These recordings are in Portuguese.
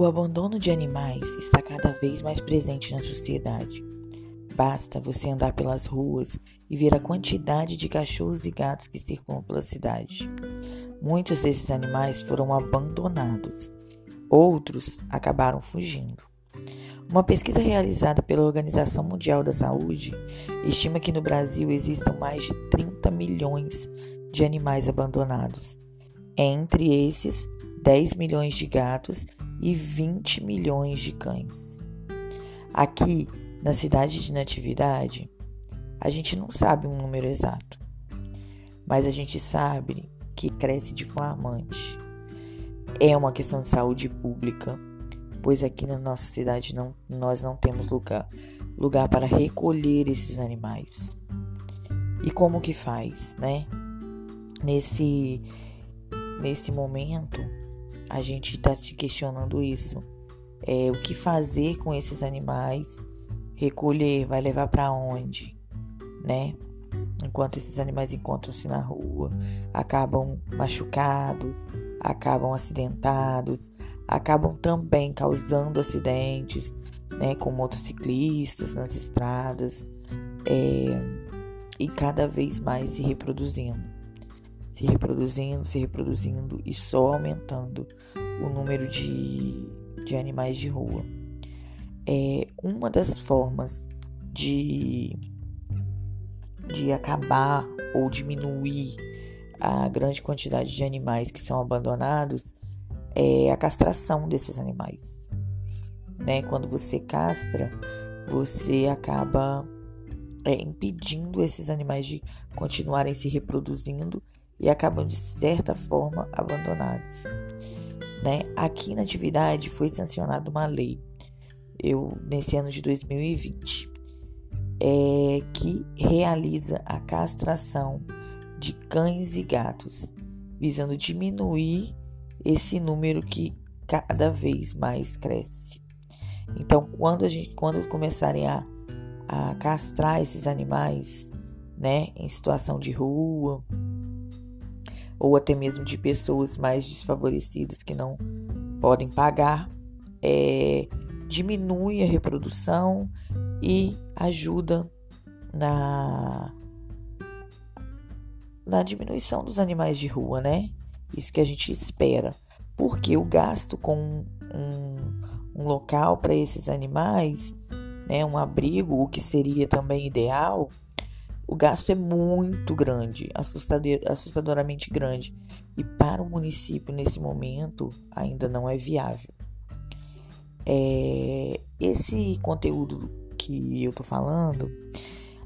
O abandono de animais está cada vez mais presente na sociedade. Basta você andar pelas ruas e ver a quantidade de cachorros e gatos que circulam pela cidade. Muitos desses animais foram abandonados, outros acabaram fugindo. Uma pesquisa realizada pela Organização Mundial da Saúde estima que no Brasil existam mais de 30 milhões de animais abandonados. Entre esses, 10 milhões de gatos e 20 milhões de cães. Aqui, na cidade de Natividade, a gente não sabe um número exato, mas a gente sabe que cresce de forma alarmante. É uma questão de saúde pública, pois aqui na nossa cidade não, nós não temos lugar, lugar para recolher esses animais. E como que faz, né? Nesse, nesse momento, a gente está se questionando isso. É, o que fazer com esses animais? Recolher, vai levar para onde? Né? Enquanto esses animais encontram-se na rua, acabam machucados, acabam acidentados, acabam também causando acidentes, né, com motociclistas nas estradas, é, e cada vez mais se reproduzindo se reproduzindo, se reproduzindo e só aumentando o número de, de animais de rua. É uma das formas de, de acabar ou diminuir a grande quantidade de animais que são abandonados é a castração desses animais. Né? Quando você castra, você acaba é, impedindo esses animais de continuarem se reproduzindo e acabam de certa forma abandonados. Né? Aqui na atividade foi sancionada uma lei, eu nesse ano de 2020, é, que realiza a castração de cães e gatos, visando diminuir esse número que cada vez mais cresce. Então, quando a gente, quando começarem a, a castrar esses animais, né, em situação de rua, ou até mesmo de pessoas mais desfavorecidas que não podem pagar, é, diminui a reprodução e ajuda na, na diminuição dos animais de rua, né? Isso que a gente espera. Porque o gasto com um, um local para esses animais, né, um abrigo, o que seria também ideal, o gasto é muito grande, assustadoramente grande, e para o município nesse momento ainda não é viável. É, esse conteúdo que eu tô falando,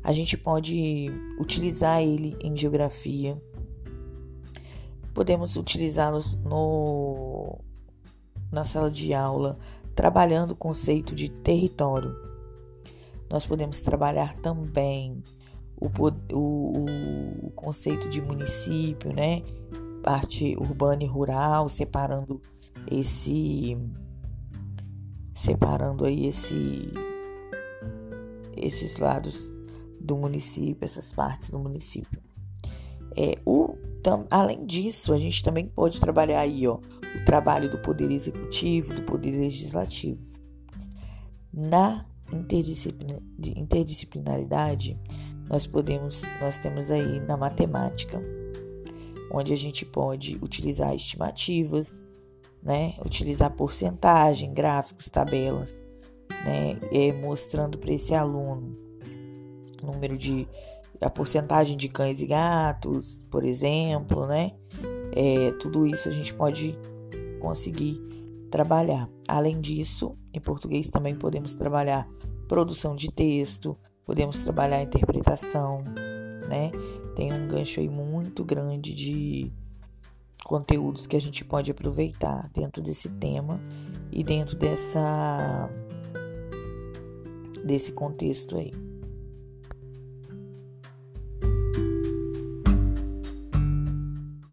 a gente pode utilizar ele em geografia, podemos utilizá-los no na sala de aula, trabalhando o conceito de território. Nós podemos trabalhar também o, o, o conceito de município, né? Parte urbana e rural, separando esse separando aí esse esses lados do município, essas partes do município. É, o, tam, além disso, a gente também pode trabalhar aí, ó, o trabalho do poder executivo, do poder legislativo. Na interdisciplinaridade, nós podemos, nós temos aí na matemática, onde a gente pode utilizar estimativas, né? Utilizar porcentagem, gráficos, tabelas, né? E mostrando para esse aluno número de a porcentagem de cães e gatos, por exemplo, né? É, tudo isso a gente pode conseguir trabalhar. Além disso, em português também podemos trabalhar produção de texto, podemos trabalhar a interpretação, né? Tem um gancho aí muito grande de conteúdos que a gente pode aproveitar dentro desse tema e dentro dessa desse contexto aí.